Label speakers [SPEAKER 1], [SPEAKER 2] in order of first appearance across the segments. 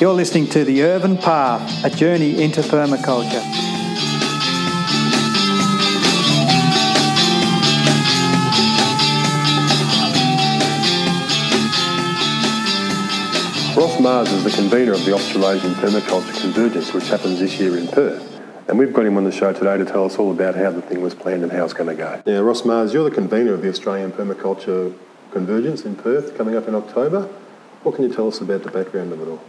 [SPEAKER 1] You're listening to The Earthen Path, a journey into permaculture.
[SPEAKER 2] Ross Mars is the convener of the Australasian Permaculture Convergence, which happens this year in Perth. And we've got him on the show today to tell us all about how the thing was planned and how it's going to go. Now, Ross Mars, you're the convener of the Australian Permaculture Convergence in Perth coming up in October. What can you tell us about the background of it all?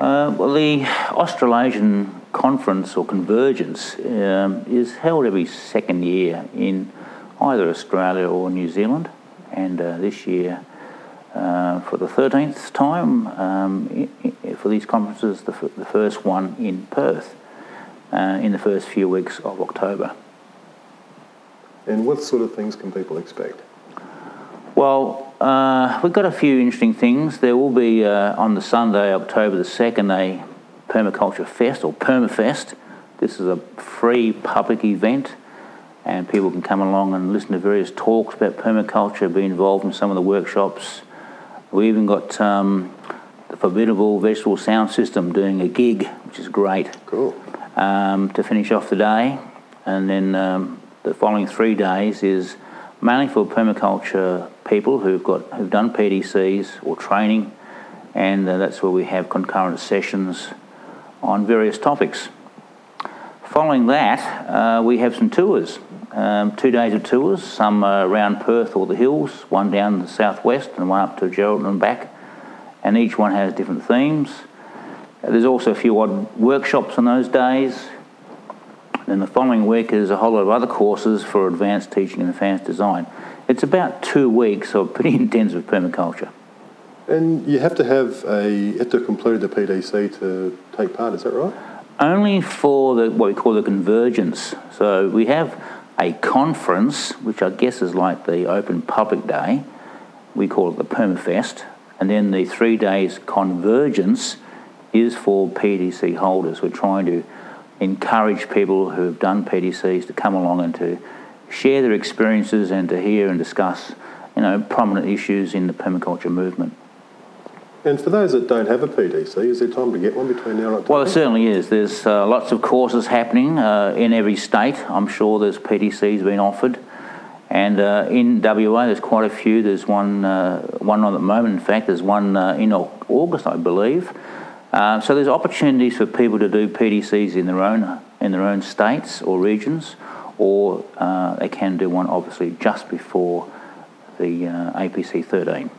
[SPEAKER 3] Uh, well, the Australasian Conference or Convergence um, is held every second year in either Australia or New Zealand. And uh, this year, uh, for the 13th time, um, for these conferences, the, f- the first one in Perth uh, in the first few weeks of October.
[SPEAKER 2] And what sort of things can people expect?
[SPEAKER 3] Well, uh, we've got a few interesting things. There will be uh, on the Sunday, October the 2nd, a Permaculture Fest or Permafest. This is a free public event, and people can come along and listen to various talks about permaculture, be involved in some of the workshops. We even got um, the Formidable Vegetable Sound System doing a gig, which is great.
[SPEAKER 2] Cool
[SPEAKER 3] um, to finish off the day. And then um, the following three days is mainly for permaculture people who've got who've done PDCs or training, and uh, that's where we have concurrent sessions on various topics. Following that, uh, we have some tours, um, two days of tours, some uh, around Perth or the hills, one down the southwest and one up to Geraldton and back, and each one has different themes. There's also a few odd workshops on those days. And the following week is a whole lot of other courses for advanced teaching and advanced design. It's about two weeks of pretty intensive permaculture.
[SPEAKER 2] And you have to have a you have to have completed the PDC to take part. Is that right?
[SPEAKER 3] Only for the what we call the convergence. So we have a conference, which I guess is like the Open Public Day. We call it the Permafest, and then the three days convergence is for PDC holders. We're trying to encourage people who have done PDCs to come along and to share their experiences and to hear and discuss, you know, prominent issues in the permaculture movement.
[SPEAKER 2] And for those that don't have a PDC, is there time to get one between now and October?
[SPEAKER 3] Well, there certainly is. There's uh, lots of courses happening uh, in every state. I'm sure there's PDCs being offered. And uh, in WA, there's quite a few. There's one, uh, one on at the moment. In fact, there's one uh, in August, I believe. Uh, so there's opportunities for people to do PDCs in their own in their own states or regions, or uh, they can do one obviously just before the uh, APC 13.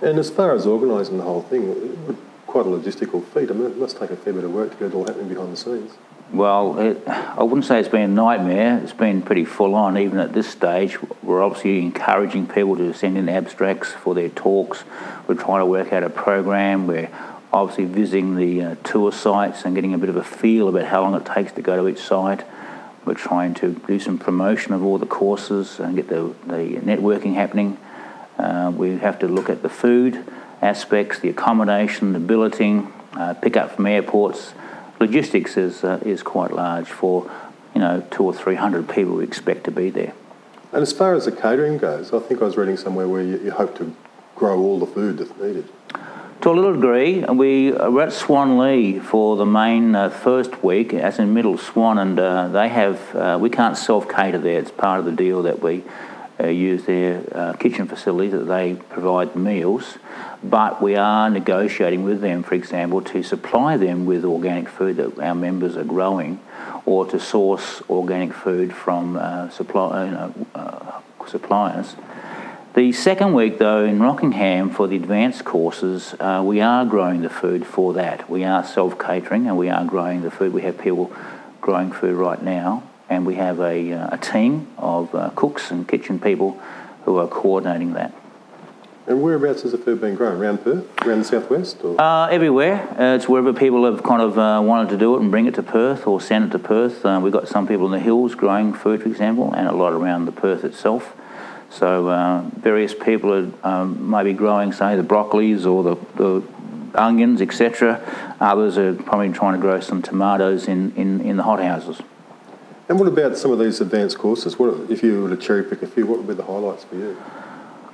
[SPEAKER 2] And as far as organising the whole thing, quite a logistical feat. I mean, it must take a fair bit of work to get it all happening behind the scenes.
[SPEAKER 3] Well, it, I wouldn't say it's been a nightmare. It's been pretty full on, even at this stage. We're obviously encouraging people to send in abstracts for their talks. We're trying to work out a program. We're obviously visiting the uh, tour sites and getting a bit of a feel about how long it takes to go to each site. We're trying to do some promotion of all the courses and get the, the networking happening. Uh, we have to look at the food aspects, the accommodation, the billeting, uh, pick up from airports. Logistics is, uh, is quite large for, you know, two or three hundred people we expect to be there.
[SPEAKER 2] And as far as the catering goes, I think I was reading somewhere where you, you hope to grow all the food that's needed.
[SPEAKER 3] To a little degree, we were at Swanleigh for the main uh, first week, as in Middle Swan, and uh, they have, uh, we can't self cater there. It's part of the deal that we uh, use their uh, kitchen facilities, that they provide meals. But we are negotiating with them, for example, to supply them with organic food that our members are growing or to source organic food from uh, supply, suppliers. The second week, though, in Rockingham for the advanced courses, uh, we are growing the food for that. We are self catering and we are growing the food. We have people growing food right now, and we have a, uh, a team of uh, cooks and kitchen people who are coordinating that.
[SPEAKER 2] And whereabouts is the food being grown? Around Perth? Around the southwest? Or?
[SPEAKER 3] Uh, everywhere. Uh, it's wherever people have kind of uh, wanted to do it and bring it to Perth or send it to Perth. Uh, we've got some people in the hills growing food, for example, and a lot around the Perth itself. So uh, various people are um, maybe growing, say, the broccolis or the, the onions, etc. Others are probably trying to grow some tomatoes in, in, in the hothouses.
[SPEAKER 2] And what about some of these advanced courses? What if you were to cherry pick a few? What would be the highlights for you?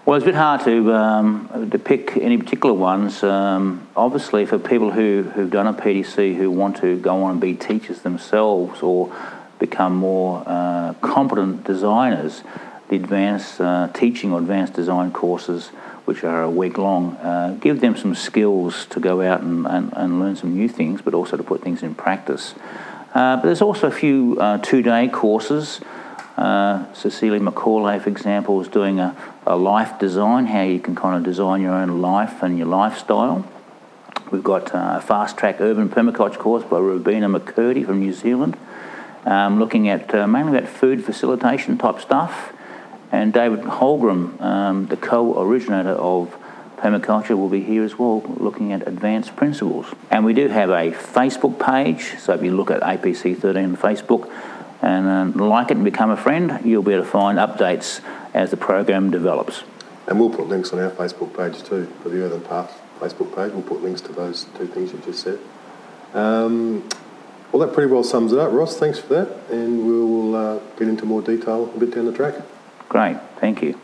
[SPEAKER 3] Well, it's a bit hard to, um, to pick any particular ones. Um, obviously, for people who, who've done a PDC who want to go on and be teachers themselves or become more uh, competent designers, the advanced uh, teaching or advanced design courses, which are a week long, uh, give them some skills to go out and, and, and, learn some new things, but also to put things in practice. Uh, but there's also a few uh, two day courses. Uh, Cecilia Macaulay, for example, is doing a, a life design, how you can kind of design your own life and your lifestyle. We've got a fast track urban permaculture course by Robina McCurdy from New Zealand, um, looking at uh, mainly about food facilitation type stuff. And David Holmgren, um, the co originator of permaculture, will be here as well, looking at advanced principles. And we do have a Facebook page, so if you look at APC 13 on Facebook, and uh, like it and become a friend, you'll be able to find updates as the program develops.
[SPEAKER 2] And we'll put links on our Facebook page too, for the Earthen Path Facebook page. We'll put links to those two things you just said. Um, well, that pretty well sums it up. Ross, thanks for that, and we'll uh, get into more detail a bit down the track.
[SPEAKER 3] Great. Thank you.